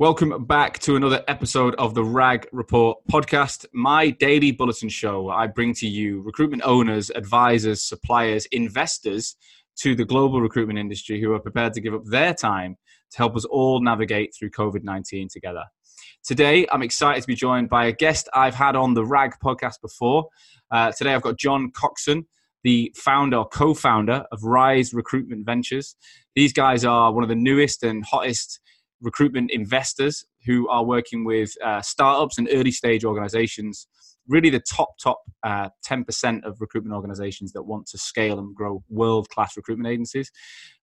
Welcome back to another episode of the RAG Report podcast, my daily bulletin show. I bring to you recruitment owners, advisors, suppliers, investors to the global recruitment industry who are prepared to give up their time to help us all navigate through COVID 19 together. Today, I'm excited to be joined by a guest I've had on the RAG podcast before. Uh, today, I've got John Coxon, the founder or co founder of Rise Recruitment Ventures. These guys are one of the newest and hottest recruitment investors who are working with uh, startups and early stage organizations really the top top uh, 10% of recruitment organizations that want to scale and grow world class recruitment agencies.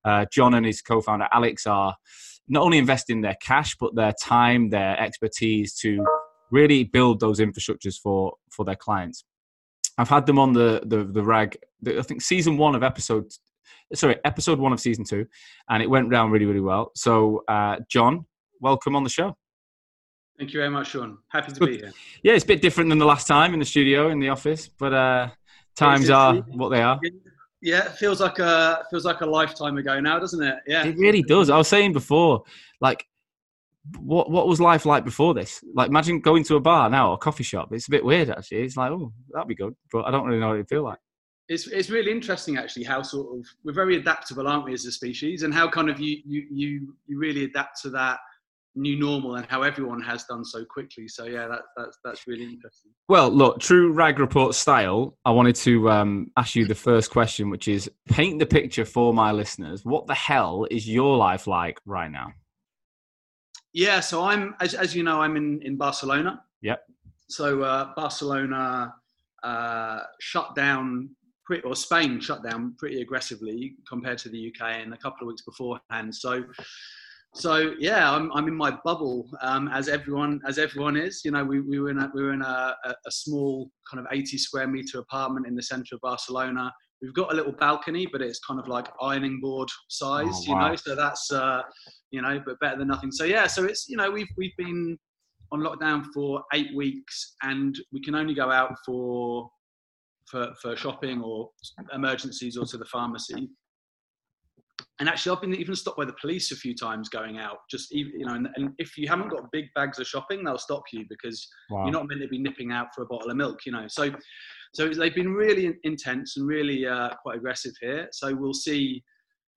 Uh, john and his co-founder alex are not only investing their cash but their time their expertise to really build those infrastructures for for their clients. I've had them on the the, the rag the, i think season one of episode sorry, episode one of season two, and it went down really, really well. So, uh, John, welcome on the show. Thank you very much, Sean. Happy to Good. be here. Yeah, it's a bit different than the last time in the studio in the office, but uh, times are what they are. Yeah, it feels like a feels like a lifetime ago now, doesn't it? Yeah, it really does. I was saying before, like, what what was life like before this? Like, imagine going to a bar now or a coffee shop. It's a bit weird, actually. It's like, oh, that'd be good, but I don't really know what it'd feel like it's it's really interesting actually how sort of we're very adaptable, aren't we, as a species, and how kind of you you you you really adapt to that new normal and how everyone has done so quickly. So yeah, that, that's that's really interesting. Well, look, true rag report style. I wanted to um, ask you the first question, which is paint the picture for my listeners. What the hell is your life like right now? Yeah, so I'm as as you know, I'm in in Barcelona. Yep. So uh, Barcelona uh, shut down pretty, or Spain shut down pretty aggressively compared to the UK in a couple of weeks beforehand. So, so yeah, I'm, I'm in my bubble um, as everyone as everyone is. You know, we, we were in a, we were in a, a small kind of 80 square meter apartment in the centre of Barcelona. We've got a little balcony, but it's kind of like ironing board size, oh, wow. you know. So that's uh, you know, but better than nothing. So yeah, so it's you know we've we've been on lockdown for eight weeks, and we can only go out for for, for shopping or emergencies or to the pharmacy. And actually, I've been even stopped by the police a few times going out. Just even, you know, and, and if you haven't got big bags of shopping, they'll stop you because wow. you're not meant to be nipping out for a bottle of milk. You know, so so they've been really intense and really uh, quite aggressive here. So we'll see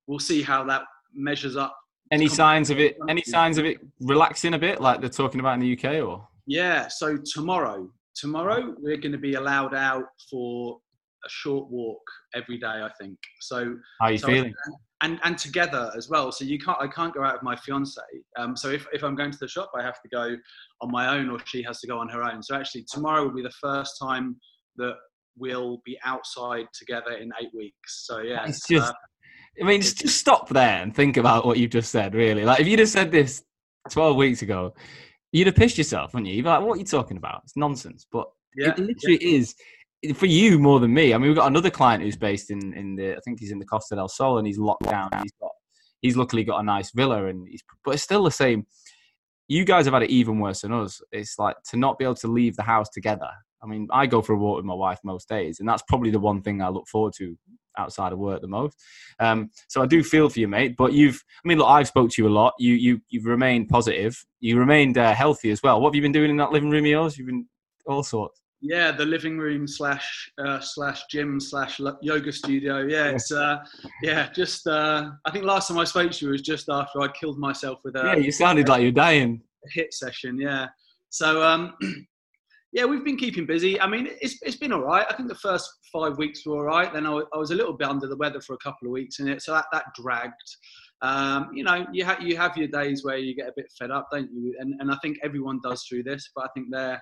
we'll see how that measures up. Any signs of it? Any signs of it relaxing a bit, like they're talking about in the UK, or? Yeah. So tomorrow, tomorrow we're going to be allowed out for a short walk every day i think. So how are you so feeling? and and together as well. So you can't i can't go out with my fiance. Um, so if, if i'm going to the shop i have to go on my own or she has to go on her own. So actually tomorrow will be the first time that we'll be outside together in eight weeks. So yeah it's just uh, i mean just, just stop there and think about what you've just said really. Like if you'd have said this 12 weeks ago you'd have pissed yourself, wouldn't you? You'd be like, what are you talking about? It's nonsense. But yeah, it literally yeah. is for you more than me. I mean, we've got another client who's based in, in the, I think he's in the Costa del Sol and he's locked down. He's got, he's luckily got a nice villa and he's, but it's still the same. You guys have had it even worse than us. It's like to not be able to leave the house together. I mean, I go for a walk with my wife most days, and that's probably the one thing I look forward to outside of work the most. Um, so I do feel for you, mate. But you've, I mean, look, I've spoke to you a lot. You you you've remained positive. You remained uh, healthy as well. What have you been doing in that living room of yours? You've been all sorts. Yeah, the living room slash uh, slash gym slash yoga studio. Yeah, it's uh, yeah, just uh, I think last time I spoke to you was just after I killed myself with a. Yeah, you sounded like you're dying. Hit session, yeah. So um, yeah, we've been keeping busy. I mean, it's, it's been all right. I think the first five weeks were all right. Then I, I was a little bit under the weather for a couple of weeks in it, so that, that dragged. Um, you know, you, ha- you have your days where you get a bit fed up, don't you? And, and I think everyone does through this, but I think they're,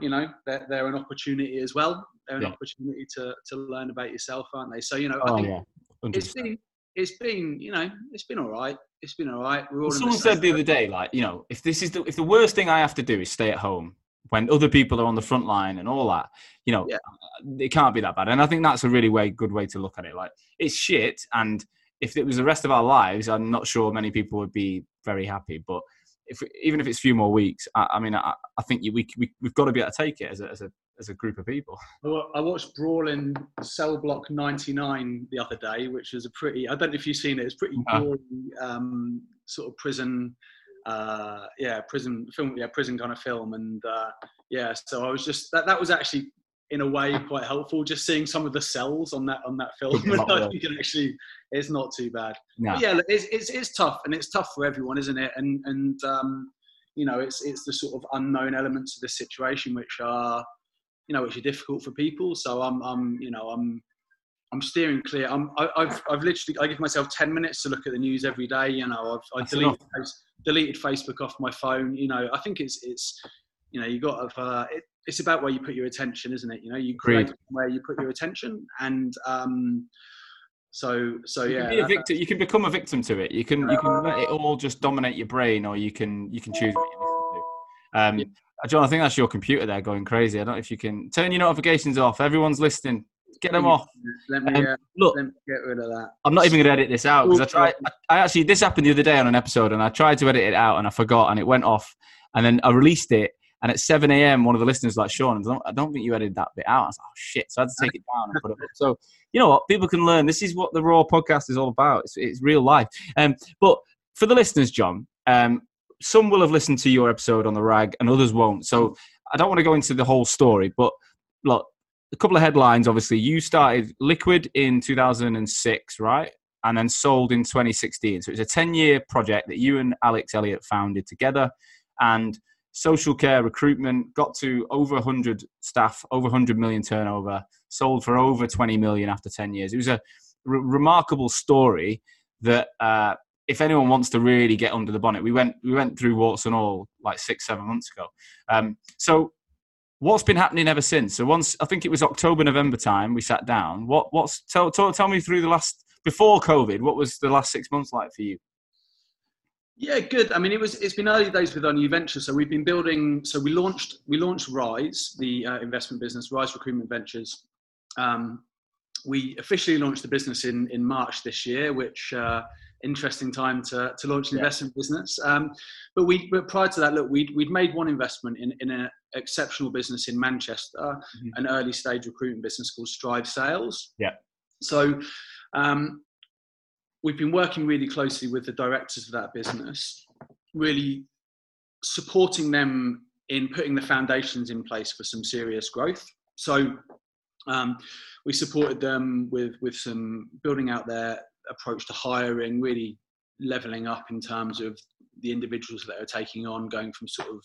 you know, they're, they're an opportunity as well. They're an yeah. opportunity to, to learn about yourself, aren't they? So, you know, oh, I think yeah. it's been, it's been, you know, it's been all right. It's been all right. We're all Someone the said the other day, like, you know, if this is the, if the worst thing I have to do is stay at home when other people are on the front line and all that, you know, yeah. it can't be that bad. And I think that's a really way good way to look at it. Like it's shit, and if it was the rest of our lives, I'm not sure many people would be very happy. But if even if it's a few more weeks, I, I mean, I, I think we, we we've got to be able to take it as a, as a as a group of people. I watched Brawl in Cell Block 99 the other day, which was a pretty, I don't know if you've seen it, it's pretty boring um, sort of prison uh, yeah, prison film, yeah, prison kind of film, and uh, yeah, so I was just that that was actually in a way quite helpful just seeing some of the cells on that on that film. I think it actually it's not too bad. No. yeah it's, it's, it's tough and it's tough for everyone isn't it? And and um, you know it's it's the sort of unknown elements of the situation which are you know which are difficult for people. So I'm I'm you know I'm I'm steering clear. I'm, I, have I've literally, I give myself 10 minutes to look at the news every day. You know, I've, I deleted, deleted Facebook off my phone. You know, I think it's, it's, you know, you got to, uh, it, it's about where you put your attention, isn't it? You know, you create Agreed. where you put your attention, and um, so so you yeah. Can be a victim. You can become a victim to it. You can you can let it all just dominate your brain, or you can you can choose what you listen to. Um. John, I think that's your computer there going crazy. I don't know if you can turn your notifications off. Everyone's listening. Get them off. Let me, um, uh, look, let me get rid of that. I'm not even going to edit this out because I tried. I, I actually this happened the other day on an episode, and I tried to edit it out, and I forgot, and it went off, and then I released it, and at 7 a.m., one of the listeners like, Sean, I don't, I don't think you edited that bit out. I was like, oh, shit. So I had to take it down and put it up. So, you know what? People can learn. This is what the RAG podcast is all about. It's, it's real life. Um, but for the listeners, John, um, some will have listened to your episode on the rag and others won't. So I don't want to go into the whole story, but look, a couple of headlines. Obviously, you started Liquid in 2006, right? And then sold in 2016. So it's a 10 year project that you and Alex Elliot founded together. And social care recruitment got to over 100 staff over 100 million turnover sold for over 20 million after 10 years it was a remarkable story that uh, if anyone wants to really get under the bonnet we went we went through warts and all like six seven months ago um, so what's been happening ever since so once i think it was october november time we sat down what what's tell, tell, tell me through the last before covid what was the last six months like for you yeah, good. I mean, it was it's been early days with our new venture. So we've been building. So we launched we launched Rise, the uh, investment business, Rise Recruitment Ventures. Um, we officially launched the business in in March this year, which uh, interesting time to to launch an yeah. investment business. Um, but we but prior to that, look, we'd we'd made one investment in in an exceptional business in Manchester, mm-hmm. an early stage recruitment business called Strive Sales. Yeah. So um, we've been working really closely with the directors of that business, really supporting them in putting the foundations in place for some serious growth. So um, we supported them with with some building out their approach to hiring, really leveling up in terms of the individuals that are taking on, going from sort of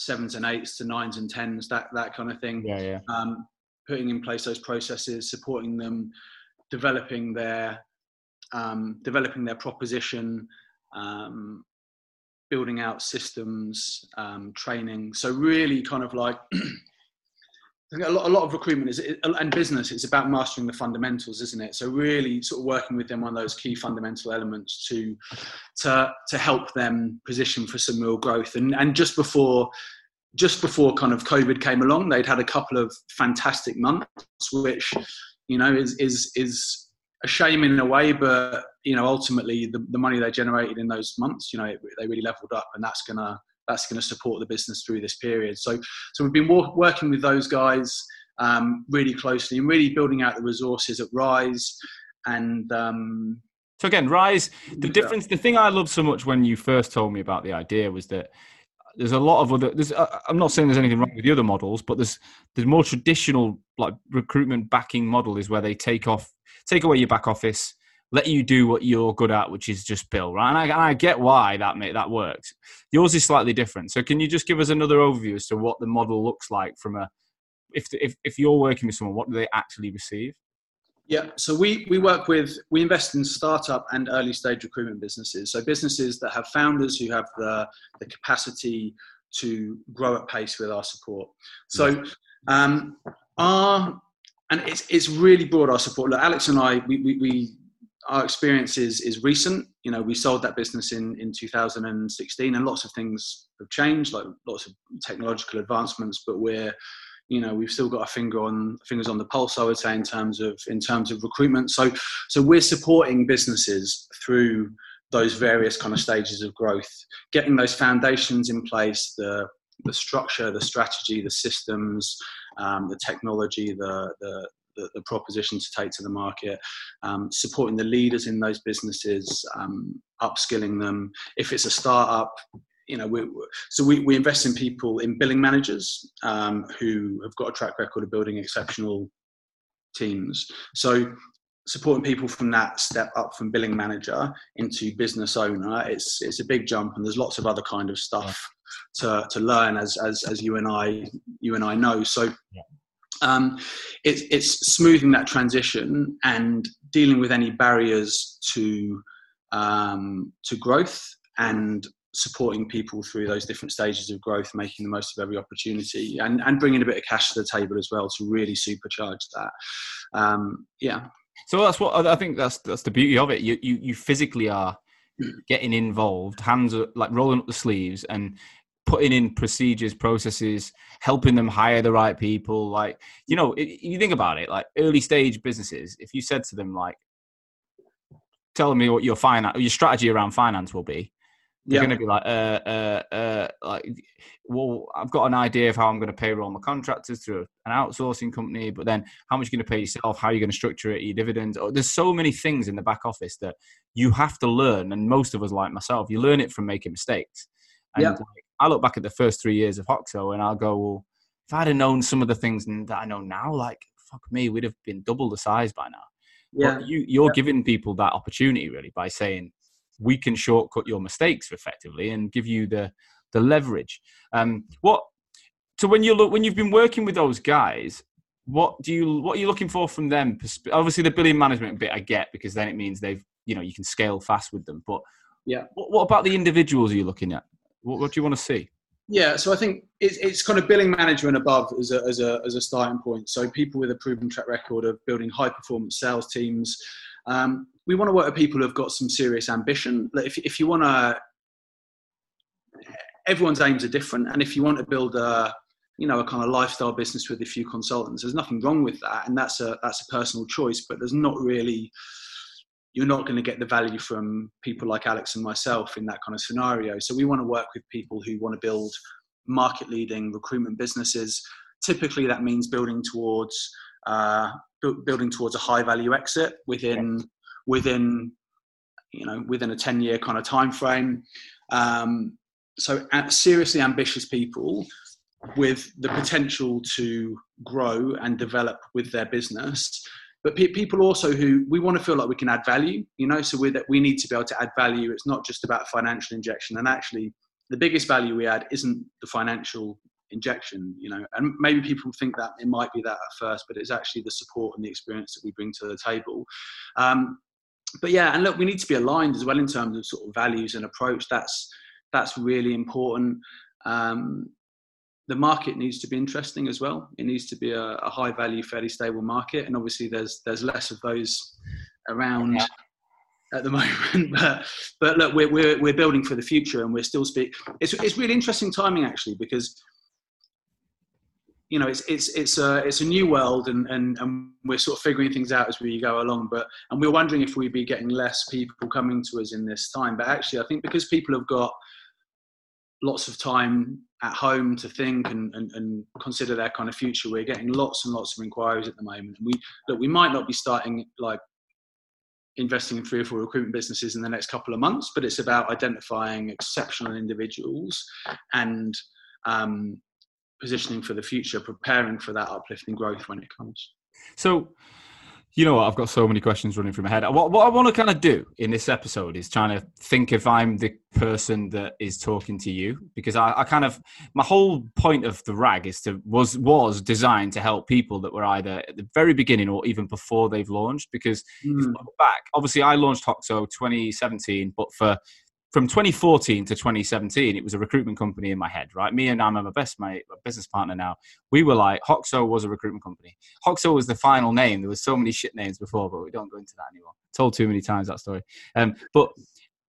sevens and eights to nines and tens, that that kind of thing. Yeah, yeah. Um, putting in place those processes, supporting them, developing their um, developing their proposition, um, building out systems, um, training. So really, kind of like a lot, a lot of recruitment is and business. It's about mastering the fundamentals, isn't it? So really, sort of working with them on those key fundamental elements to to to help them position for some real growth. And and just before just before kind of COVID came along, they'd had a couple of fantastic months, which you know is is is a shame in a way, but you know, ultimately the, the money they generated in those months, you know, it, they really leveled up, and that's gonna that's gonna support the business through this period. So, so we've been working with those guys um, really closely and really building out the resources at Rise. And um, so again, Rise. The difference, the thing I loved so much when you first told me about the idea was that there's a lot of other there's i'm not saying there's anything wrong with the other models but there's there's more traditional like recruitment backing model is where they take off take away your back office let you do what you're good at which is just build, right and i, and I get why that may, that works yours is slightly different so can you just give us another overview as to what the model looks like from a if if, if you're working with someone what do they actually receive yeah, so we, we work with, we invest in startup and early stage recruitment businesses. So businesses that have founders who have the, the capacity to grow at pace with our support. So um, our, and it's, it's really broad our support. Look, Alex and I, we, we, we our experience is, is recent. You know, we sold that business in, in 2016 and lots of things have changed, like lots of technological advancements, but we're, you know we've still got a finger on fingers on the pulse i would say in terms of in terms of recruitment so so we're supporting businesses through those various kind of stages of growth getting those foundations in place the the structure the strategy the systems um, the technology the, the the, the proposition to take to the market, um, supporting the leaders in those businesses, um, upskilling them. If it's a startup, you know, we, so we, we invest in people in billing managers um, who have got a track record of building exceptional teams. So supporting people from that step up from billing manager into business owner, it's it's a big jump, and there's lots of other kind of stuff to to learn as as as you and I you and I know. So. Um, it's it's smoothing that transition and dealing with any barriers to um, to growth and supporting people through those different stages of growth, making the most of every opportunity, and, and bringing a bit of cash to the table as well to really supercharge that. Um, yeah. So that's what I think. That's that's the beauty of it. You you, you physically are getting involved, hands are, like rolling up the sleeves and putting in procedures, processes, helping them hire the right people. Like you know, if you think about it, like early stage businesses, if you said to them like, "Tell me what your finance, your strategy around finance will be," They're yeah. going to be like, uh, uh, uh, like, well, I've got an idea of how I'm going to payroll my contractors through an outsourcing company, but then how much are you going to pay yourself? How are you going to structure it? Your dividends? Oh, there's so many things in the back office that you have to learn, and most of us, like myself, you learn it from making mistakes. And yeah. like, I look back at the first three years of Hoxo, and I'll go, well, if I'd have known some of the things that I know now, like, fuck me, we'd have been double the size by now. Yeah. But you, you're yeah. giving people that opportunity really by saying, we can shortcut your mistakes effectively and give you the the leverage. Um, what so when you look when you've been working with those guys, what do you what are you looking for from them? Obviously, the billing management bit I get because then it means they've you know you can scale fast with them. But yeah, what, what about the individuals are you looking at? What, what do you want to see? Yeah, so I think it's, it's kind of billing manager and above as a, as, a, as a starting point. So people with a proven track record of building high performance sales teams, um, we want to work with people who've got some serious ambition. If, if you want to, everyone's aims are different, and if you want to build a, you know, a kind of lifestyle business with a few consultants, there's nothing wrong with that, and that's a that's a personal choice. But there's not really, you're not going to get the value from people like Alex and myself in that kind of scenario. So we want to work with people who want to build market leading recruitment businesses. Typically, that means building towards uh, building towards a high value exit within within you know within a 10 year kind of time frame um, so seriously ambitious people with the potential to grow and develop with their business but pe- people also who we want to feel like we can add value you know so we that we need to be able to add value. It's not just about financial injection. And actually the biggest value we add isn't the financial injection you know. And maybe people think that it might be that at first but it's actually the support and the experience that we bring to the table. Um, but yeah and look we need to be aligned as well in terms of sort of values and approach. That's that's really important. Um, the market needs to be interesting as well it needs to be a, a, high value fairly stable market and obviously there's there's less of those around yeah. at the moment but but look we're, we're, we're building for the future and we're still speak it's, it's really interesting timing actually because you know it's it's it's a it's a new world and, and and we're sort of figuring things out as we go along but and we're wondering if we'd be getting less people coming to us in this time but actually i think because people have got lots of time at home to think and, and, and consider their kind of future we're getting lots and lots of inquiries at the moment and we look we might not be starting like investing in three or four recruitment businesses in the next couple of months but it's about identifying exceptional individuals and um, positioning for the future, preparing for that uplifting growth when it comes. So, you know what? I've got so many questions running through my head. What, what I want to kind of do in this episode is trying to think if I'm the person that is talking to you, because I, I kind of my whole point of the rag is to was was designed to help people that were either at the very beginning or even before they've launched. Because mm. back, obviously, I launched Hoxo 2017, but for from 2014 to 2017, it was a recruitment company in my head, right? Me and I'm my best mate, my business partner now. We were like, Hoxo was a recruitment company. Hoxo was the final name. There was so many shit names before, but we don't go into that anymore. Told too many times that story. Um, but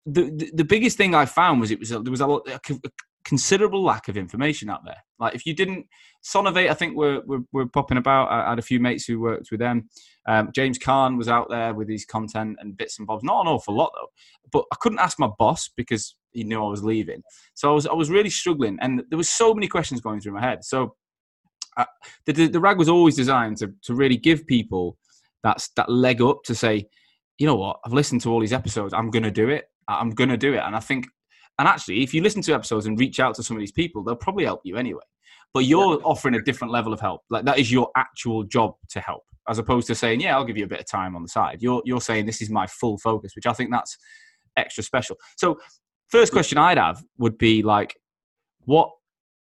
the, the, the biggest thing I found was it was a, there was a, a, considerable lack of information out there. Like if you didn't, Sonovate, I think we're, we're, we're popping about. I had a few mates who worked with them. Um, James Caan was out there with his content and bits and bobs. Not an awful lot though, but I couldn't ask my boss because he knew I was leaving. So I was I was really struggling, and there was so many questions going through my head. So I, the, the, the rag was always designed to to really give people that's that leg up to say, you know what, I've listened to all these episodes, I'm going to do it. I'm going to do it. And I think, and actually, if you listen to episodes and reach out to some of these people, they'll probably help you anyway. But you're yeah. offering a different level of help. Like that is your actual job to help, as opposed to saying, "Yeah, I'll give you a bit of time on the side." You're you're saying this is my full focus, which I think that's extra special. So, first question I'd have would be like, what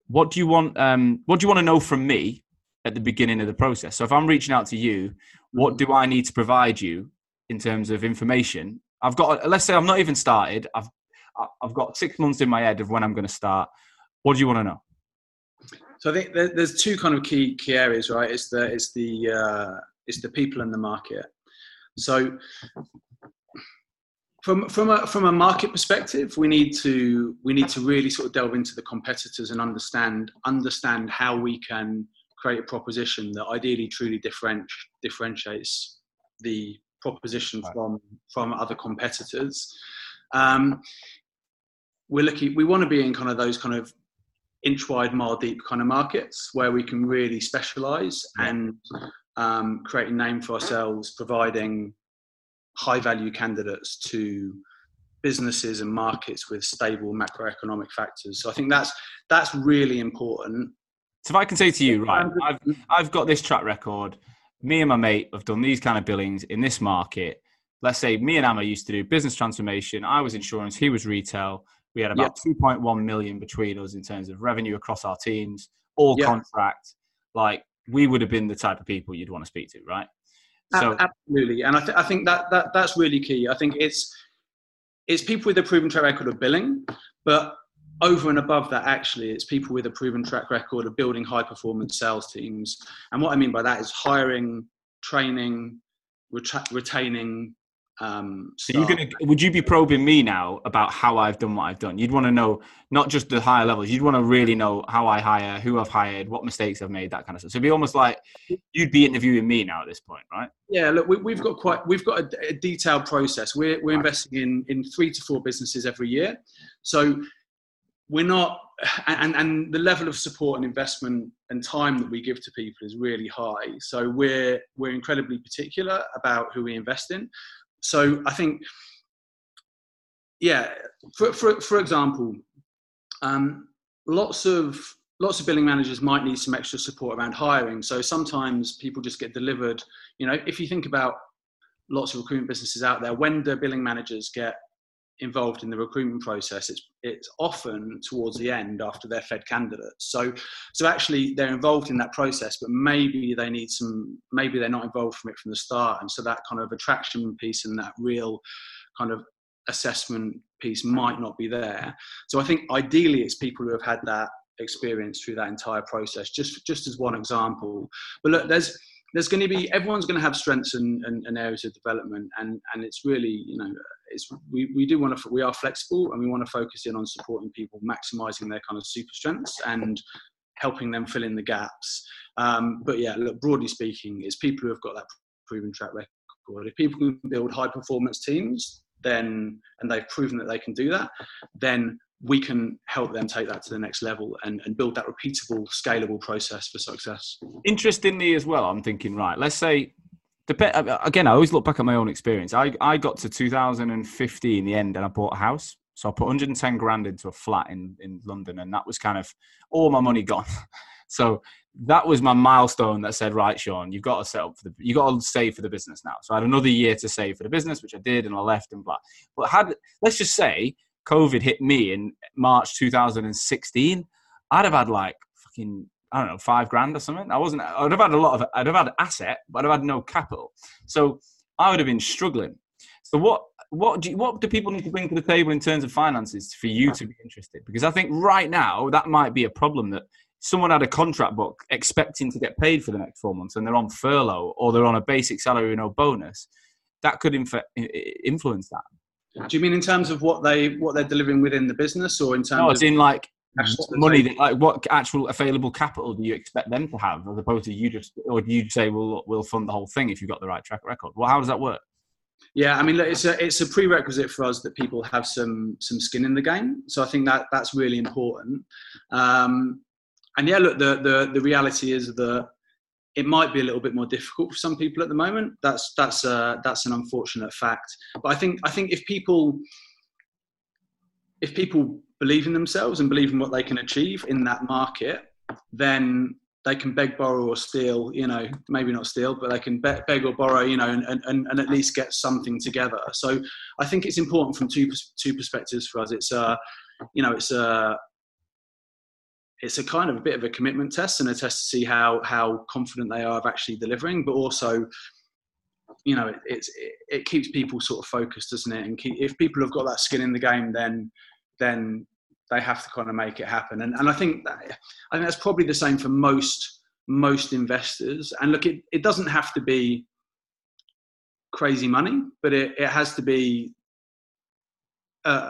what do you want? Um, what do you want to know from me at the beginning of the process? So, if I'm reaching out to you, what mm-hmm. do I need to provide you in terms of information I've got, let's say I'm not even started. I've, I've got six months in my head of when I'm going to start. What do you want to know? So I think there's two kind of key key areas, right? It's the it's the uh, it's the people in the market. So from from a from a market perspective, we need to we need to really sort of delve into the competitors and understand understand how we can create a proposition that ideally truly differenti- differentiates the proposition right. from from other competitors. Um, we're looking. We want to be in kind of those kind of inch wide, mile deep kind of markets where we can really specialize and um, create a name for ourselves, providing high value candidates to businesses and markets with stable macroeconomic factors. So I think that's that's really important. So if I can say to you, right, I've I've got this track record me and my mate have done these kind of billings in this market. Let's say me and Amma used to do business transformation. I was insurance, he was retail. We had about yep. 2.1 million between us in terms of revenue across our teams, all yep. contract. Like we would have been the type of people you'd want to speak to, right? So absolutely, and I, th- I think that, that that's really key. I think it's it's people with a proven track record of billing, but over and above that, actually, it's people with a proven track record of building high performance sales teams. And what I mean by that is hiring, training, ret- retaining. Um, so you're gonna? Would you be probing me now about how I've done what I've done? You'd want to know not just the higher levels. You'd want to really know how I hire, who I've hired, what mistakes I've made, that kind of stuff. So it'd be almost like you'd be interviewing me now at this point, right? Yeah. Look, we, have got quite we've got a, a detailed process. We're we're right. investing in in three to four businesses every year. So we're not and, and the level of support and investment and time that we give to people is really high so we're we're incredibly particular about who we invest in so i think yeah for for, for example um, lots of lots of billing managers might need some extra support around hiring. So sometimes people just get delivered. You know if you think about lots of recruitment businesses out there when the billing managers get involved in the recruitment process it's it's often towards the end after they're fed candidates. So so actually they're involved in that process but maybe they need some maybe they're not involved from it from the start. And so that kind of attraction piece and that real kind of assessment piece might not be there. So i think ideally it's people who have had that experience through that entire process just just as one example. But look there's there's going to be everyone's going to have strengths and, and, and, areas of development and and it's really you know it's we, we do want to we are flexible and we want to focus in on supporting people maximizing their kind of super strengths and helping them fill in the gaps. Um, but yeah look broadly speaking it's people who have got that proven track record. If people can build high performance teams then and they've proven that they can do that then we can help them take that to the next level and, and build that repeatable, scalable process for success. Interestingly, as well, I'm thinking, right, let's say, again, I always look back at my own experience. I, I got to 2015 in the end and I bought a house. So I put 110 grand into a flat in, in London and that was kind of all my money gone. so that was my milestone that said, right, Sean, you've got to set up for the, you got to save for the business now. So I had another year to save for the business, which I did and I left and blah. But had, let's just say COVID hit me in March 2016, I'd have had like fucking I don't know five grand or something. I wasn't. I'd have had a lot of. I'd have had asset, but I'd have had no capital. So I would have been struggling. So what? What do you, what do people need to bring to the table in terms of finances for you to be interested? Because I think right now that might be a problem that someone had a contract book expecting to get paid for the next four months and they're on furlough or they're on a basic salary no bonus. That could inf- influence that. Do you mean in terms of what they what they're delivering within the business, or in terms? No, it's in like money. That, like, what actual available capital do you expect them to have, as opposed to you just, or do you say, "Well, we'll fund the whole thing if you've got the right track record"? Well, how does that work? Yeah, I mean, look, it's a it's a prerequisite for us that people have some some skin in the game. So I think that that's really important. Um, and yeah, look, the, the the reality is that it might be a little bit more difficult for some people at the moment. That's that's uh, that's an unfortunate fact. But I think I think if people if people believe in themselves and believe in what they can achieve in that market, then they can beg, borrow, or steal. You know, maybe not steal, but they can beg, beg or borrow. You know, and, and, and at least get something together. So I think it's important from two two perspectives for us. It's uh, you know, it's a it's a kind of a bit of a commitment test and a test to see how how confident they are of actually delivering, but also you know it, it's it, it, keeps people sort of focused doesn't it? And keep, if people have got that skin in the game then then they have to kind of make it happen. And, and i think that, i think that's probably the same for most most investors. And look it, it doesn't have to be crazy money but it, it has to be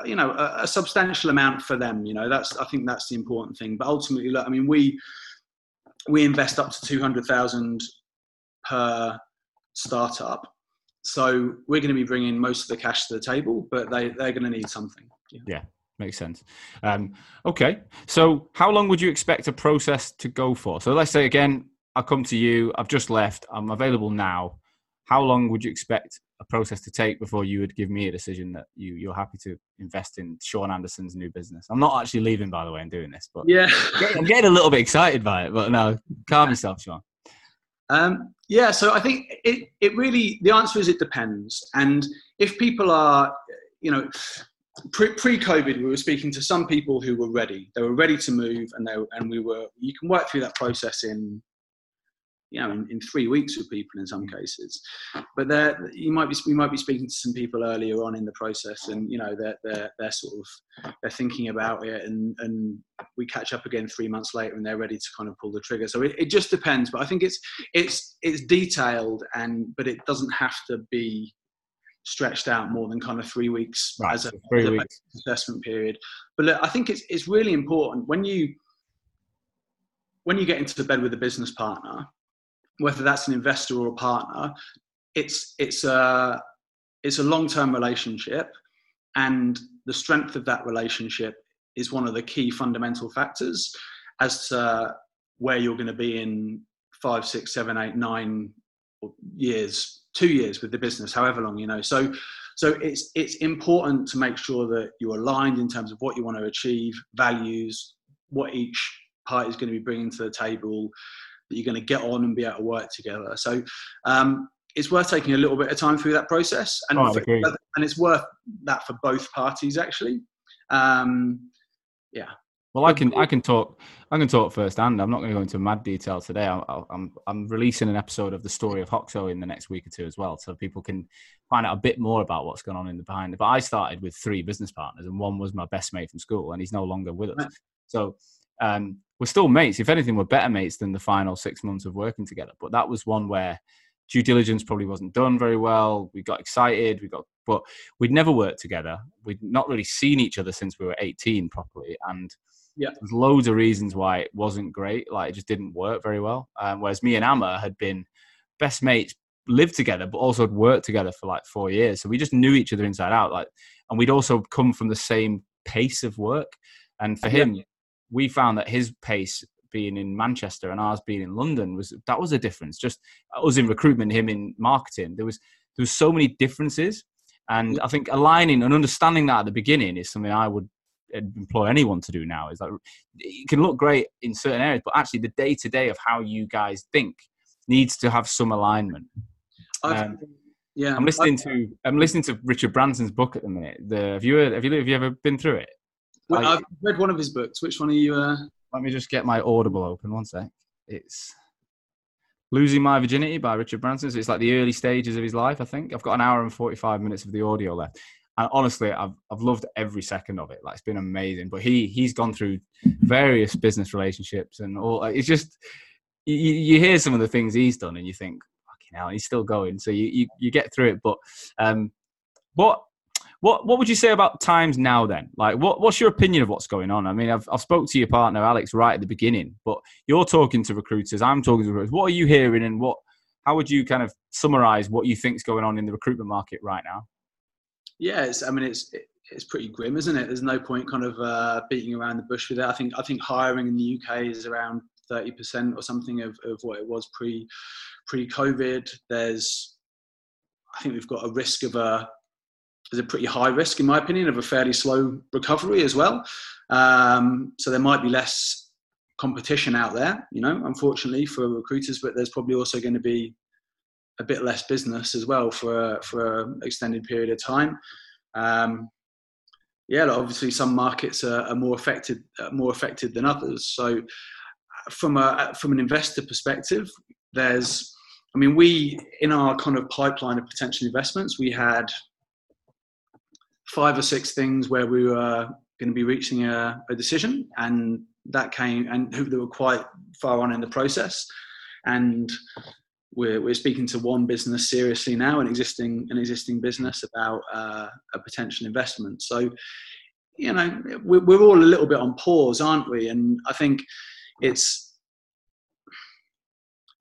you know a, a, substantial amount for them you know that's i think that's the important thing. But ultimately look i mean we we invest up to 200000 per startup. So we're going to be bringing most of the cash to the table but they they're going to need something. Yeah, yeah makes sense. Um, okay. So how long would you expect a process to go for? So let's say again i come to you i've just left i'm available now. How long would you expect a process to take before you would give me a decision that you you're happy to invest in Sean Anderson's new business? I'm not actually leaving, by the way, and doing this, but yeah, I'm getting a little bit excited by it. But no, calm yourself, Sean. Um, yeah, so I think it it really the answer is it depends, and if people are, you know. Pre COVID, we were speaking to some people who were ready. They were ready to move, and they and we were. You can work through that process in you know, in, in three weeks with people in some cases. But there, you might be, we might be speaking to some people earlier on in the process, and you know, they're they're, they're sort of they're thinking about it, and and we catch up again three months later, and they're ready to kind of pull the trigger. So it, it just depends. But I think it's it's it's detailed, and but it doesn't have to be stretched out more than kind of three weeks right, as a, three as weeks. assessment period. But look, I think it's it's really important when you when you get into the bed with a business partner whether that's an investor or a partner, it's it's a it's a long-term relationship, and the strength of that relationship is one of the key fundamental factors as to where you're going to be in five, six, seven, eight, nine years, two years with the business, however long you know. So, so it's it's important to make sure that you're aligned in terms of what you want to achieve, values, what each party is going to be bringing to the table, that you're going to get on and be able to work together. So um, it's worth taking a little bit of time through that process, and oh, for, and it's worth that for both parties actually. Um, yeah. Well, I can I can talk I can talk firsthand. I'm not going to go into mad detail today. I'm I'm, I'm releasing an episode of the story of Hoxo in the next week or two as well, so people can find out a bit more about what's going on in the behind. But I started with three business partners, and one was my best mate from school, and he's no longer with us. So um, we're still mates. If anything, we're better mates than the final six months of working together. But that was one where due diligence probably wasn't done very well. We got excited. We got, but we'd never worked together. We'd not really seen each other since we were 18 properly. And yeah, there's loads of reasons why it wasn't great. Like it just didn't work very well. Um, whereas me and Amma had been best mates, lived together, but also had worked together for like four years. So we just knew each other inside out. Like, and we'd also come from the same pace of work. And for him, we found that his pace being in Manchester and ours being in London was that was a difference. Just us in recruitment, him in marketing. There was there was so many differences, and I think aligning and understanding that at the beginning is something I would employ anyone to do now. Is that it can look great in certain areas, but actually the day to day of how you guys think needs to have some alignment. Um, yeah, I'm listening I've, to I'm listening to Richard Branson's book at the minute. The, have you heard, have you have you ever been through it? Well, I've read one of his books. Which one are you? Uh... Let me just get my Audible open. One sec. It's Losing My Virginity by Richard Branson. So it's like the early stages of his life, I think. I've got an hour and 45 minutes of the audio left. And honestly, I've, I've loved every second of it. Like, it's been amazing. But he, he's gone through various business relationships and all. It's just, you, you hear some of the things he's done and you think, fucking hell, he's still going. So you, you, you get through it. But um, what what what would you say about times now then? Like what what's your opinion of what's going on? I mean, I've I've spoke to your partner Alex right at the beginning, but you're talking to recruiters, I'm talking to recruiters. What are you hearing and what how would you kind of summarize what you think's going on in the recruitment market right now? Yeah, I mean, it's it's pretty grim, isn't it? There's no point kind of uh, beating around the bush with it. I think I think hiring in the UK is around 30% or something of, of what it was pre pre COVID. There's I think we've got a risk of a there's a pretty high risk, in my opinion, of a fairly slow recovery as well. Um, so there might be less competition out there, you know, unfortunately for recruiters, but there's probably also going to be a bit less business as well for for an extended period of time. Um, yeah, obviously some markets are, are more affected uh, more affected than others. So from a from an investor perspective, there's I mean we in our kind of pipeline of potential investments we had five or six things where we were going to be reaching a, a decision, and that came and they were quite far on in the process, and we're, we're speaking to one business seriously now, an existing an existing business about uh, a potential investment. So, you know, we're all a little bit on pause, aren't we? And I think it's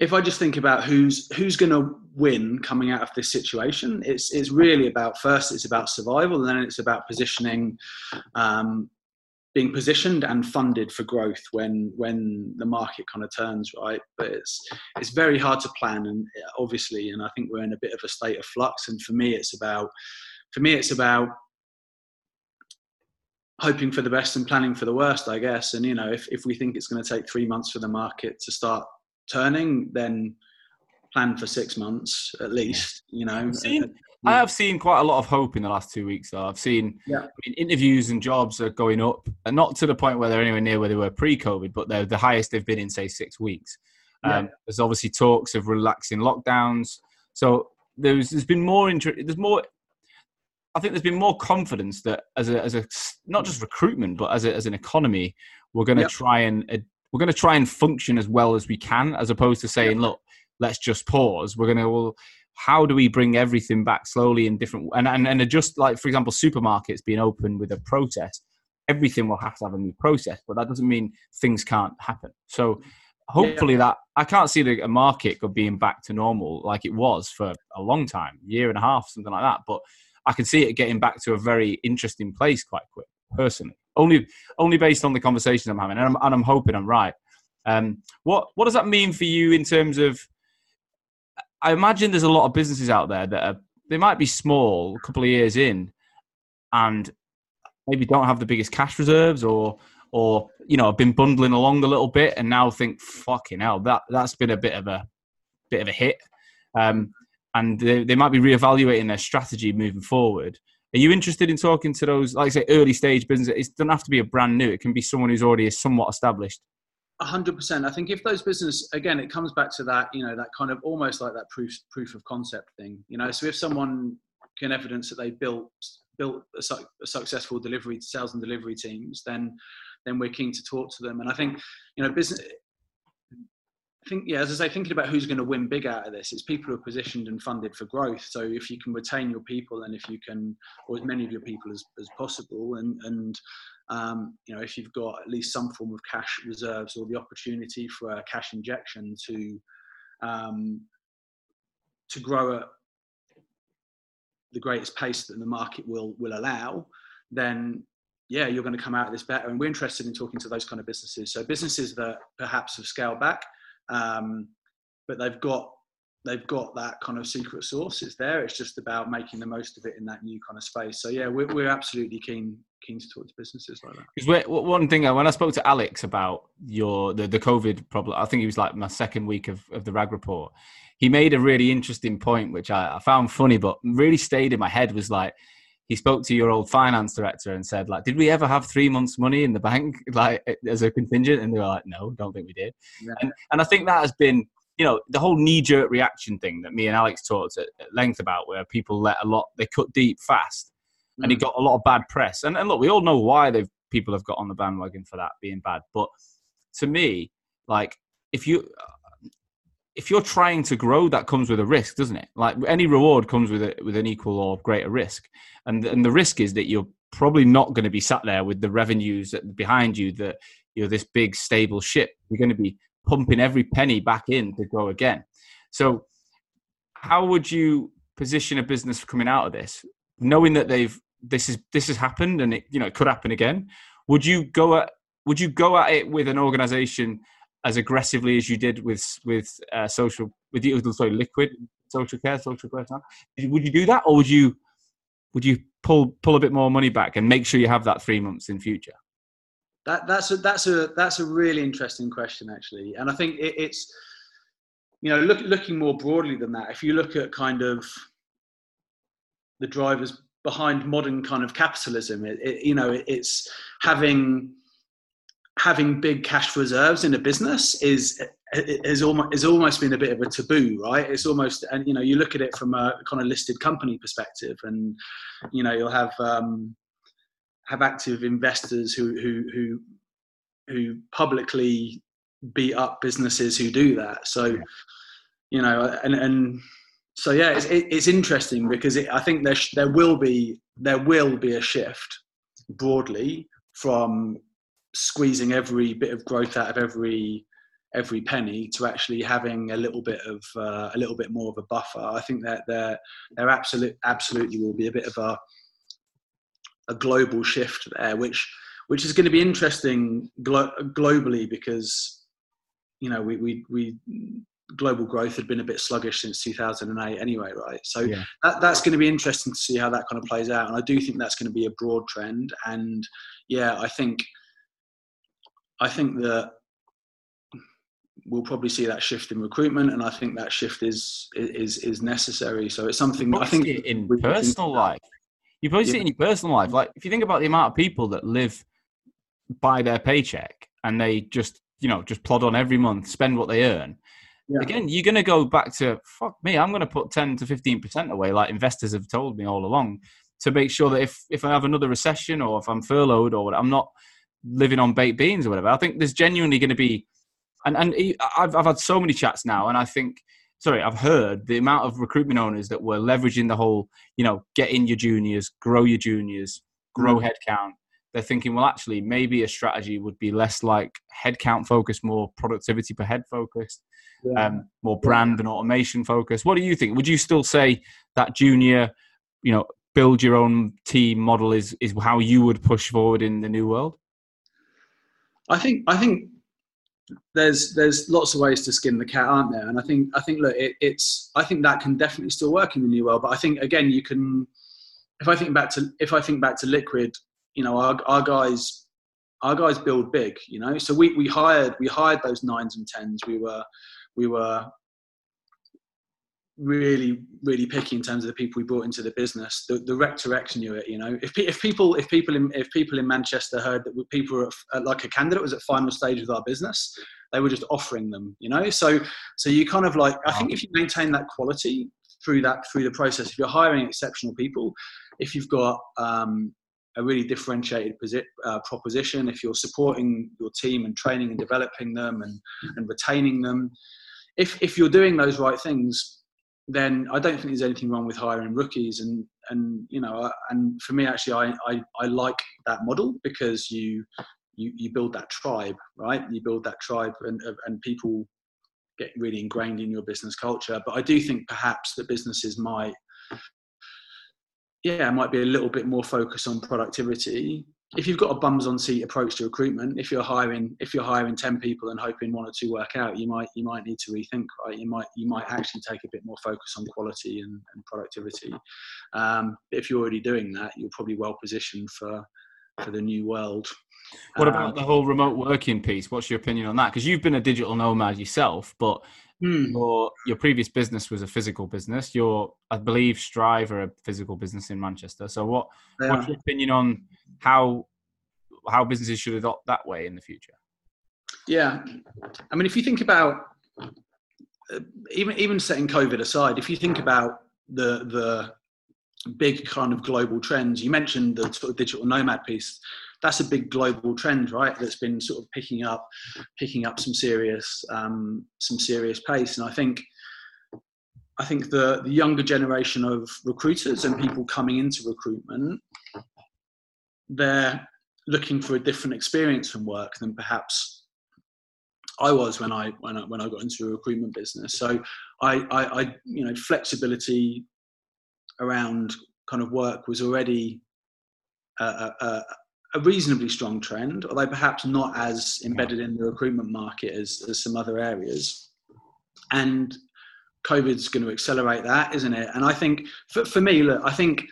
if I just think about who's who's going to win coming out of this situation, it's it's really about first it's about survival, and then it's about positioning, um, being positioned and funded for growth when when the market kind of turns right. But it's it's very hard to plan, and obviously, and I think we're in a bit of a state of flux. And for me, it's about for me it's about hoping for the best and planning for the worst, I guess. And you know, if if we think it's going to take three months for the market to start turning, then plan for six months at least. You know, seen, I have seen quite a lot of hope in the last two weeks. Though I've seen yeah. I mean, interviews and jobs are going up, and not to the point where they're anywhere near where they were pre-COVID, but they're the highest they've been in say six weeks. Yeah. Um, there's obviously talks of relaxing lockdowns, so there's there's been more interest. There's more. I think there's been more confidence that as a as a not just recruitment, but as a, as an economy, we're going to try and we're going to try and function as well as we can, as opposed to saying, look, let's just pause. We're going to, well, how do we bring everything back slowly in different and, and, and adjust, like, for example, supermarkets being open with a protest, everything will have to have a new process, but that doesn't mean things can't happen. So hopefully yeah. that I can't see the a market being back to normal like it was for a long time, year and a half, something like that. But I can see it getting back to a very interesting place quite quick, personally only only based on the conversation I'm having, and I'm, and I'm hoping I'm right. Um, what what does that mean for you in terms of? I imagine there's a lot of businesses out there that are they might be small, a couple of years in, and maybe don't have the biggest cash reserves, or or you know have been bundling along a little bit, and now think fucking hell that that's been a bit of a bit of a hit, um, and they, they might be reevaluating their strategy moving forward. Are you interested in talking to those, like I say, early stage businesses? It doesn't have to be a brand new. It can be someone who's already somewhat established. hundred percent. I think if those business again, it comes back to that, you know, that kind of almost like that proof proof of concept thing. You know, so if someone can evidence that they built built a, su- a successful delivery sales and delivery teams, then then we're keen to talk to them. And I think, you know, business I think, yeah, as I say, thinking about who's going to win big out of this, it's people who are positioned and funded for growth. So if you can retain your people and if you can, or as many of your people as, as possible, and, and um, you know, if you've got at least some form of cash reserves or the opportunity for a cash injection to um, to grow at the greatest pace that the market will will allow, then yeah, you're going to come out of this better. And we're interested in talking to those kind of businesses. So businesses that perhaps have scaled back um, but they've got they've got that kind of secret sauce. It's there. It's just about making the most of it in that new kind of space. So yeah, we're, we're absolutely keen keen to talk to businesses like that. Because one thing uh, when I spoke to Alex about your the, the COVID problem, I think it was like my second week of, of the RAG report. He made a really interesting point, which I, I found funny, but really stayed in my head. Was like he spoke to your old finance director and said, like, did we ever have three months' money in the bank, like as a contingent? And they were like, no, don't think we did. Yeah. And, and I think that has been, you know, the whole knee-jerk reaction thing that me and Alex talked at, at length about, where people let a lot, they cut deep fast, mm. and he got a lot of bad press. And, and look, we all know why they've people have got on the bandwagon for that being bad. But to me, like, if you if you're trying to grow, that comes with a risk, doesn't it? Like any reward comes with a, with an equal or greater risk, and and the risk is that you're probably not going to be sat there with the revenues behind you that you're this big stable ship. You're going to be pumping every penny back in to grow again. So, how would you position a business coming out of this, knowing that they've this is this has happened and it you know it could happen again. Would you go at would you go at it with an organization as aggressively as you did with with uh, social with you sorry liquid social care social care would you do that or would you would you pull pull a bit more money back and make sure you have that three months in future? That that's a that's a that's a really interesting question actually. And i think it, it's you know look, looking more broadly than that if you look at kind of the drivers behind modern kind of capitalism it, it you know it, it's having having big cash reserves in a business is is almost is almost been a bit of a taboo, right? It's almost and you know you look at it from a kind of listed company perspective, and you know you'll have um, have active investors who who who who publicly beat up businesses who do that. So you know and and so yeah, it's it's interesting because it, I think there there will be there will be a shift broadly from squeezing every bit of growth out of every every penny to actually having a little bit of uh, a little bit more of a buffer. I think that there there absolutely absolutely will be a bit of a a global shift there, which which is going to be interesting glo- globally because you know we we we global growth had been a bit sluggish since 2008 anyway right so yeah. that, that's going to be interesting to see how that kind of plays out and i do think that's going to be a broad trend and yeah i think I think that we'll probably see that shift in recruitment, and I think that shift is is is necessary. So it's something I think in personal life. You probably yeah. see it in your personal life. Like if you think about the amount of people that live by their paycheck and they just you know just plod on every month, spend what they earn. Yeah. Again, you're going to go back to fuck me. I'm going to put ten to fifteen percent away, like investors have told me all along, to make sure that if if I have another recession or if I'm furloughed or what, I'm not living on baked beans or whatever. I think there's genuinely going to be, and and I've I've had so many chats now, and I think sorry, I've heard the amount of recruitment owners that were leveraging the whole, you know, get in your juniors, grow your juniors, grow mm. headcount. They're thinking, well, actually, maybe a strategy would be less like headcount focused, more productivity per head focused, yeah. um, more brand and automation focused. What do you think? Would you still say that junior, you know, build your own team model is is how you would push forward in the new world? I think I think there's there's lots of ways to skin the cat, aren't there? And I think I think look, it, it's I think that can definitely still work in the new world. But I think again, you can if I think back to if I think back to Liquid, you know, our our guys our guys build big, you know. So we we hired we hired those nines and tens. We were we were really really picky in terms of the people we brought into the business the, the rector x knew it you know. If, if people if people in if people in manchester heard that people were at, like a candidate was at final stage with our business they were just offering them you know. So so you kind of like i think if you maintain that quality through that through the process if you're hiring exceptional people if you've got um, a really differentiated posi- uh, proposition if you're supporting your team and training and developing them and, and retaining them if, if you're doing those right things then I don't think there's anything wrong with hiring rookies. And and you know, uh, and for me, actually, I I, I like that model because you you you build that tribe, right? You build that tribe, and uh, and people get really ingrained in your business culture. But I do think perhaps that businesses might yeah might be a little bit more focused on productivity if you've got a bums on seat approach to recruitment, if you're hiring if you're hiring ten people and hoping one or two work out, you might you might need to rethink. Right, you might you might actually take a bit more focus on quality and, and productivity. Um, if you're already doing that, you're probably well positioned for for the new world. What about um, the whole remote working piece? What's your opinion on that? Because you've been a digital nomad yourself, but hmm. your your previous business was a physical business. Your, I believe, Strive are a physical business in Manchester. So, what what's your opinion on how how businesses should adopt that way in the future? Yeah, I mean, if you think about uh, even even setting COVID aside, if you think about the the big kind of global trends, you mentioned the sort of digital nomad piece. That's a big global trend, right? That's been sort of picking up picking up some serious um, some serious pace, and I think. I think the, the younger generation of recruiters and people coming into recruitment they're looking for a different experience from work than perhaps I was when I when I when I got into a recruitment business. So I, I, I you know flexibility around kind of work was already a, a, a, reasonably strong trend, although perhaps not as embedded in the recruitment market as, as some other areas. And COVID's going to accelerate that, isn't it? And I think for, for me, look, I think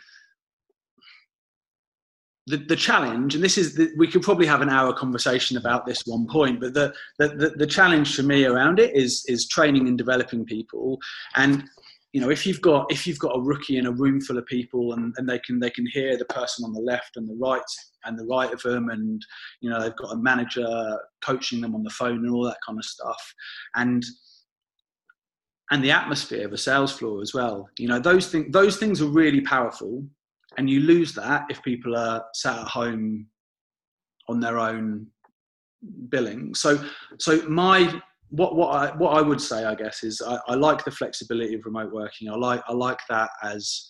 the, the challenge, and this is, the, we could probably have an hour conversation about this one point, but the, the, the, challenge for me around it is, is training and developing people. And, you know, if you've got, if you've got a rookie in a room full of people and, and they can, they can hear the person on the left and the right and the right of them, and, you know, they've got a manager coaching them on the phone and all that kind of stuff. And, and the atmosphere of a sales floor as well. You know, those things, those things are really powerful and you lose that if people are sat at home on their own billing. So, so my what what I what I would say, I guess, is I, I like the flexibility of remote working. I like I like that as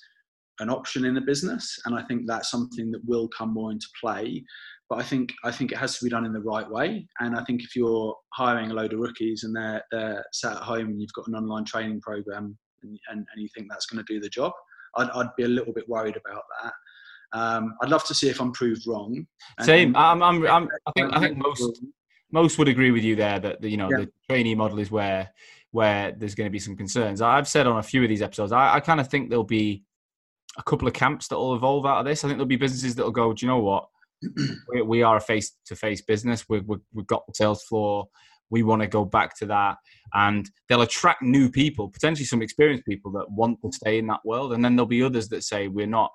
an option in a business, and I think that's something that will come more into play. But I think I think it has to be done in the right way. And I think if you're hiring a load of rookies and they're they're sat at home and you've got an online training program and, and, and you think that's going to do the job, I'd, I'd be a little bit worried about that. Um, I'd love to see if I'm proved wrong. Same. I'm, I'm, I'm, i think I think most most would agree with you there that the, you know yeah. the trainee model is where where there's going to be some concerns. I've said on a few of these episodes, I, I kind of think there'll be a couple of camps that will evolve out of this. I think there'll be businesses that will go, do you know what? we, we are a face to face business. we we we've got the sales floor we want to go back to that and they'll attract new people potentially some experienced people that want to stay in that world and then there'll be others that say we're not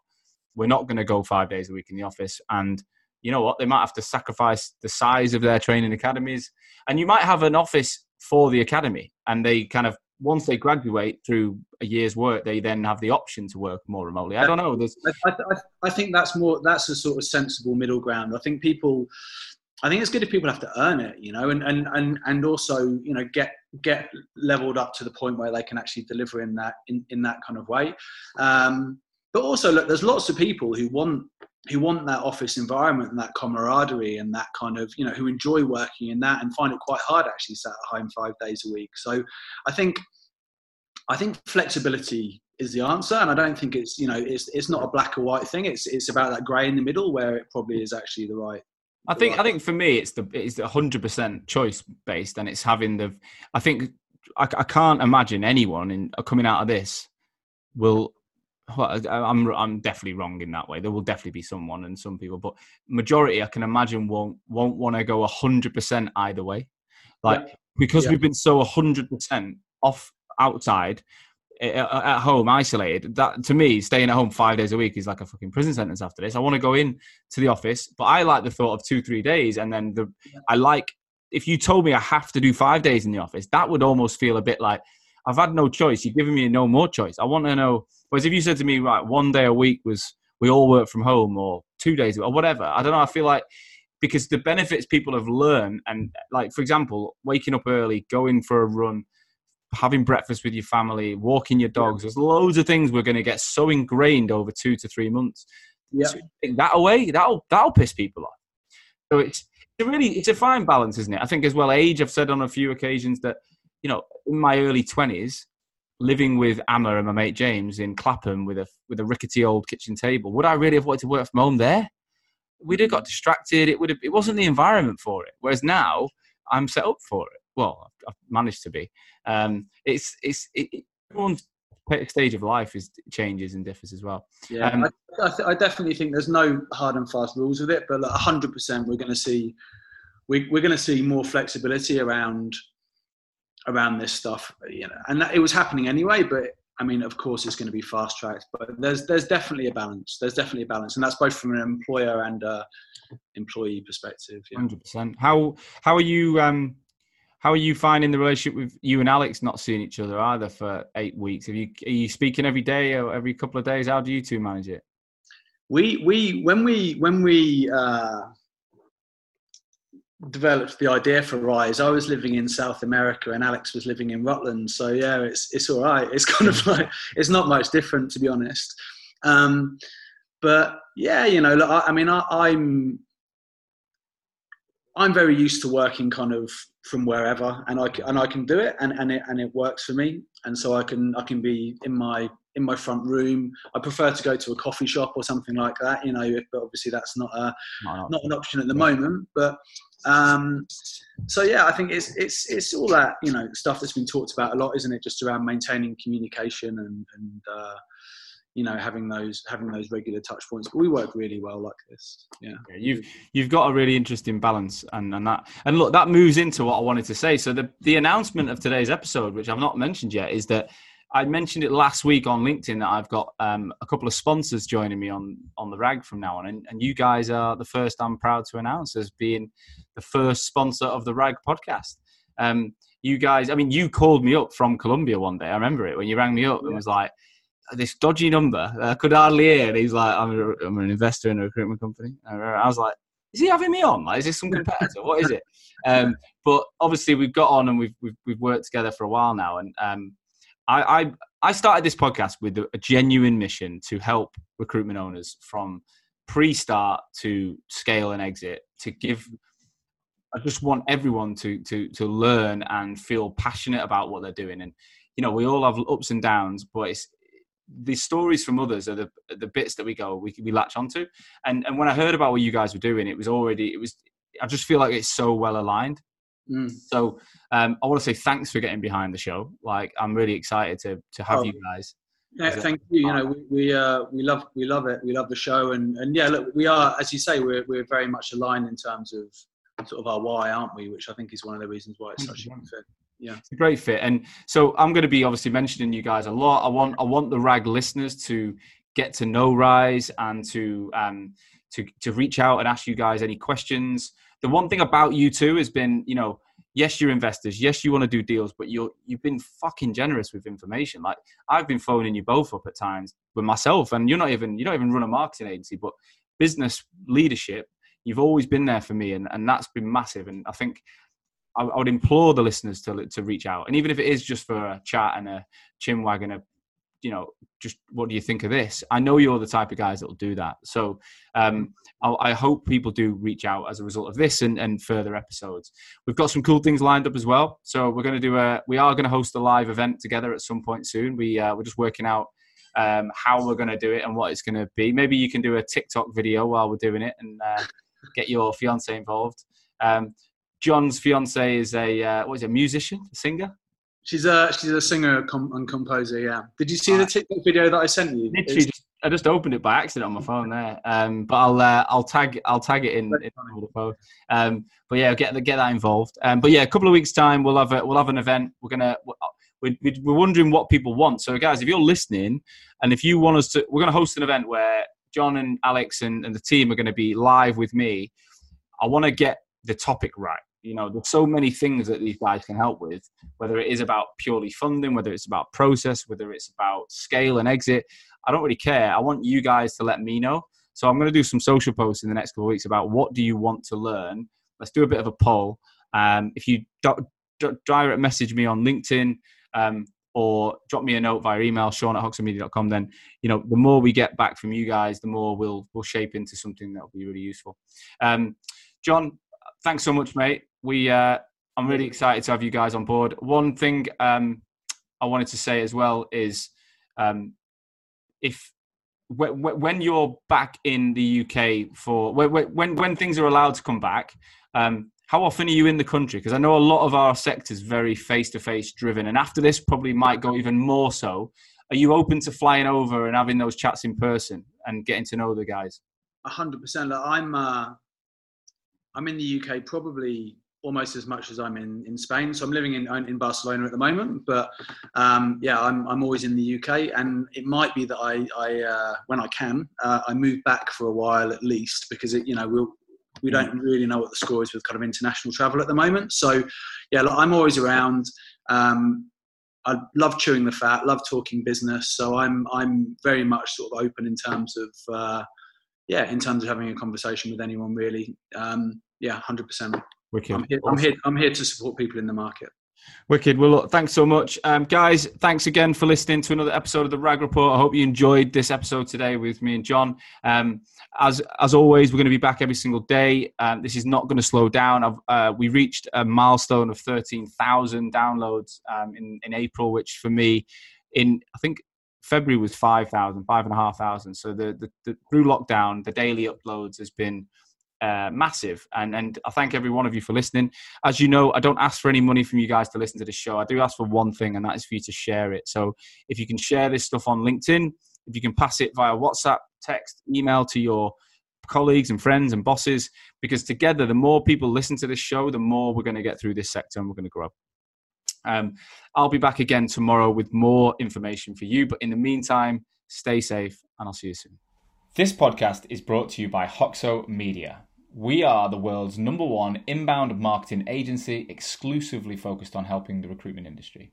we're not going to go five days a week in the office and you know what they might have to sacrifice the size of their training academies and you might have an office for the academy and they kind of once they graduate through a year's work, they then have the option to work more remotely. I don't know. I, I, I, think that's more that's a sort of sensible middle ground. I think people I think it's good if people have to earn it, you know, and and and and also you know get get leveled up to the point where they can actually deliver in that in, in that kind of way. Um, but also, look, there's lots of people who want who want that office environment and that camaraderie and that kind of you know who enjoy working in that and find it quite hard actually sat at home five days a week. So I think I think flexibility is the answer, and I don't think it's you know it's it's not a black or white thing. It's it's about that grey in the middle where it probably is actually the right I think I think for me it's the it's the hundred percent choice based, and it's having the. I think I, I can't imagine anyone in coming out of this will. Well, I'm I'm definitely wrong in that way. There will definitely be someone and some people, but majority I can imagine won't won't want to go hundred percent either way. Like yeah. because yeah. we've been so hundred percent off outside, at home isolated. That to me staying at home five days a week is like a fucking prison sentence after this. I want to go in to the office but i like the thought of two three days and then the i like if you told me i have to do five days in the office that would almost feel a bit like i've had no choice. You're giving me no more choice. I want to know whereas if you said to me right one day a week was we all work from home or two days or whatever i don't know i feel like because the benefits people have learned and like for example waking up early going for a run having breakfast with your family, walking your dogs. There's loads of things we're going to get so ingrained over two to three months. Yeah. So take that away, that'll that'll piss people off. So it's it's a really it's a fine balance, isn't it? I think as well age. I've said on a few occasions that you know in my early twenties, living with Amma and my mate James in Clapham with a with a rickety old kitchen table, would I really have wanted to work from home there? We'd have got distracted. It would have. It wasn't the environment for it. Whereas now, I'm set up for it well, I've managed to be. Um, it's it's it, everyone's stage of life is changes and differs as well. Yeah, um, I, I, th- I, definitely think there's no hard and fast rules with it, but like 100% we're going to see we, we're going to see more flexibility around around this stuff. You know, and that, it was happening anyway, but. I mean, of course, it's going to be fast tracked, but there's there's definitely a balance. There's definitely a balance, and that's both from an employer and uh, employee perspective. Hundred percent. How how are you? Um, how are you finding the relationship with you and Alex not seeing each other either for eight weeks? Have you are you speaking every day or every couple of days? How do you two manage it? We we when we when we uh, developed the idea for Rise, I was living in South America and Alex was living in Rutland. So yeah, it's it's all right. It's kind of like it's not much different to be honest. Um, but yeah, you know, look, I, I mean, I, I'm I'm very used to working kind of from wherever, and I and I can do it, and and it and it works for me, and so I can I can be in my in my front room. I prefer to go to a coffee shop or something like that, you know, but obviously that's not a, not, not an option at the moment. But um, so yeah, I think it's it's it's all that you know stuff that's been talked about a lot, isn't it? Just around maintaining communication and and uh, you know having those having those regular touch points. But we work really well like this. Yeah. yeah you've you've got a really interesting balance, and and that and look that moves into what I wanted to say. So the the announcement of today's episode, which I've not mentioned yet, is that I mentioned it last week on LinkedIn that I've got um, a couple of sponsors joining me on on the RAG from now on, and, and you guys are the first. I'm proud to announce as being the first sponsor of the RAG podcast. Um, you guys, I mean, you called me up from Colombia one day. I remember it when you rang me up and was like, "This dodgy number, I could hardly hear." And he's like, "I'm, a, I'm an investor in a recruitment company." I was like, "Is he having me on? Like, is this some competitor? what is it?" Um, but obviously, we've got on and we've, we've we've worked together for a while now, and um, I, I, I started this podcast with a, a genuine mission to help recruitment owners from pre-start to scale and exit to give I just want everyone to to to learn and feel passionate about what they're doing. And you know, we all have ups and downs, but it's the stories from others are the the bits that we go we we latch onto. And and when I heard about what you guys were doing, it was already it was. I just feel like it's so well aligned. Mm. So um, I want to say thanks for getting behind the show. Like I'm really excited to to have oh, you guys. Yeah, thank you. You know, we we, uh, we love we love it. We love the show, and and yeah, look, we are as you say, we're we're very much aligned in terms of sort of our why, aren't we? Which I think is one of the reasons why it's such a good fit. Yeah, it's a great fit. And so I'm going to be obviously mentioning you guys a lot. I want I want the RAG listeners to get to know Rise and to um to to reach out and ask you guys any questions the one thing about you too has been, you know, yes, you're investors, yes, you want to do deals, but you're you've been fucking generous with information. Like I've been phoning you both up at times with myself, and you're not even you don't even run a marketing agency, but business leadership, you've always been there for me, and and that's been massive. And I think I, I would implore the listeners to to reach out, and even if it is just for a chat and a chin wag and a you know, just what do you think of this? I know you're the type of guys that will do that. So um, I, hope people do reach out as a result of this and, and further episodes. We've got some cool things lined up as well. So we're going to do a, we are going to host a live event together at some point soon. We uh, we're just working out um, how we're going to do it and what it's going to be. Maybe you can do a TikTok video while we're doing it and uh, get your fiance involved. Um, John's fiance is a uh, what is it, a musician, a singer? She's a she's a singer and composer. Yeah. Did you see uh, the TikTok video that I sent you? Literally, just, I just opened it by accident on my phone there. Um, but I'll uh, I'll tag I'll tag it in, in the post. Um, but yeah, get get that involved. Um, but yeah, a couple of weeks time we'll have a, we'll have an event. We're gonna we're, we're wondering what people want. So guys, if you're listening and if you want us to, we're gonna host an event where John and Alex and, and the team are gonna be live with me. I want to get the topic right. You know there's so many things that these guys can help with whether it is about purely funding whether it's about process whether it's about scale and exit i don't really care. I want you guys to let me know. So i'm going to do some social posts in the next couple of weeks about what do you want to learn. Let's do a bit of a poll. Um, if you direct message me on linkedin um, or drop me a note via email sean at hoxomedia.com then you know the more we get back from you guys the more we'll we'll shape into something that'll be really useful. Um, john thanks so much mate we uh, I'm really excited to have you guys on board. One thing um, I wanted to say as well is um, if when you're back in the UK for when when things are allowed to come back, um, how often are you in the country? Because I know a lot of our sectors very face to face driven, and after this probably might go even more so. Are you open to flying over and having those chats in person and getting to know the guys? Hundred percent. I'm uh, I'm in the UK probably almost as much as I'm in, in Spain. So I'm living in in Barcelona at the moment, but um, yeah, I'm, I'm always in the UK, and it might be that I, I uh, when I can, uh, I move back for a while at least because it, you know we'll we don't really know what the score is with kind of international travel at the moment. So yeah, look, I'm always around. Um, I love chewing the fat, love talking business. So I'm I'm very much sort of open in terms of uh, yeah, in terms of having a conversation with anyone really. Um, yeah, hundred percent. Wicked. I'm here, I'm here, I'm here to support people in the market. Wicked. Well, look, thanks so much. Um, guys, thanks again for listening to another episode of the RAG Report. I hope you enjoyed this episode today with me and John. Um, as as always, we're going to be back every single day. Um, this is not going to slow down. Uh, we reached a milestone of 13,000 downloads um, in, in April, which for me, in I think February was 5,000, 5,500. So the, the, the, through lockdown, the daily uploads has been uh, massive. And, and I thank every one of you for listening. As you know, I don't ask for any money from you guys to listen to the show. I do ask for one thing, and that is for you to share it. So if you can share this stuff on LinkedIn, if you can pass it via WhatsApp, text, email to your colleagues and friends and bosses, because together, the more people listen to this show, the more we're going to get through this sector and we're going to grow. Um, I'll be back again tomorrow with more information for you. But in the meantime, stay safe and I'll see you soon. This podcast is brought to you by Hoxo Media. We are the world's number one inbound marketing agency exclusively focused on helping the recruitment industry.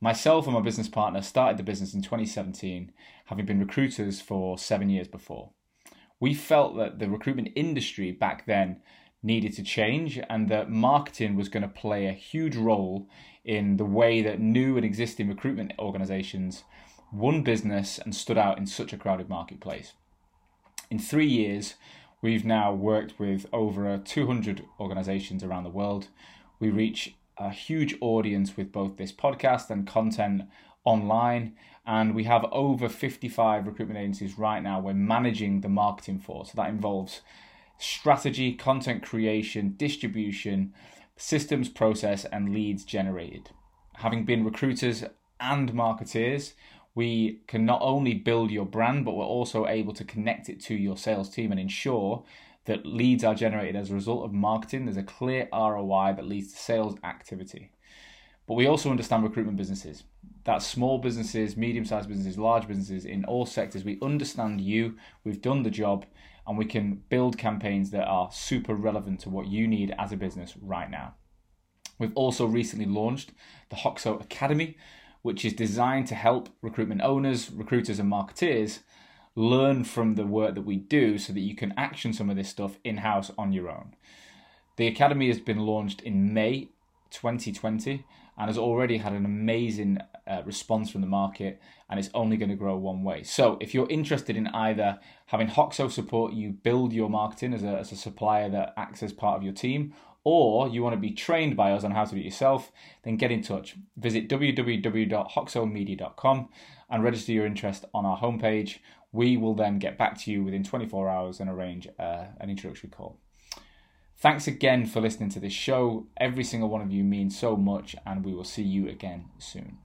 Myself and my business partner started the business in 2017, having been recruiters for seven years before. We felt that the recruitment industry back then needed to change and that marketing was going to play a huge role in the way that new and existing recruitment organizations won business and stood out in such a crowded marketplace. In three years, we've now worked with over 200 organizations around the world. We reach a huge audience with both this podcast and content online. And we have over 55 recruitment agencies right now we're managing the marketing for. So that involves strategy, content creation, distribution, systems process, and leads generated. Having been recruiters and marketeers, we can not only build your brand, but we're also able to connect it to your sales team and ensure that leads are generated as a result of marketing. There's a clear ROI that leads to sales activity. But we also understand recruitment businesses. That's small businesses, medium sized businesses, large businesses in all sectors. We understand you, we've done the job, and we can build campaigns that are super relevant to what you need as a business right now. We've also recently launched the Hoxo Academy, which is designed to help recruitment owners, recruiters, and marketeers learn from the work that we do so that you can action some of this stuff in house on your own. The Academy has been launched in May 2020 and has already had an amazing uh, response from the market and it's only going to grow one way. So if you're interested in either having Hoxo support you build your marketing as a, as a supplier that acts as part of your team or you want to be trained by us on how to do it yourself, then get in touch. Visit www.hoxomedia.com and register your interest on our homepage. We will then get back to you within 24 hours and arrange uh, an introductory call. Thanks again for listening to this show. Every single one of you means so much, and we will see you again soon.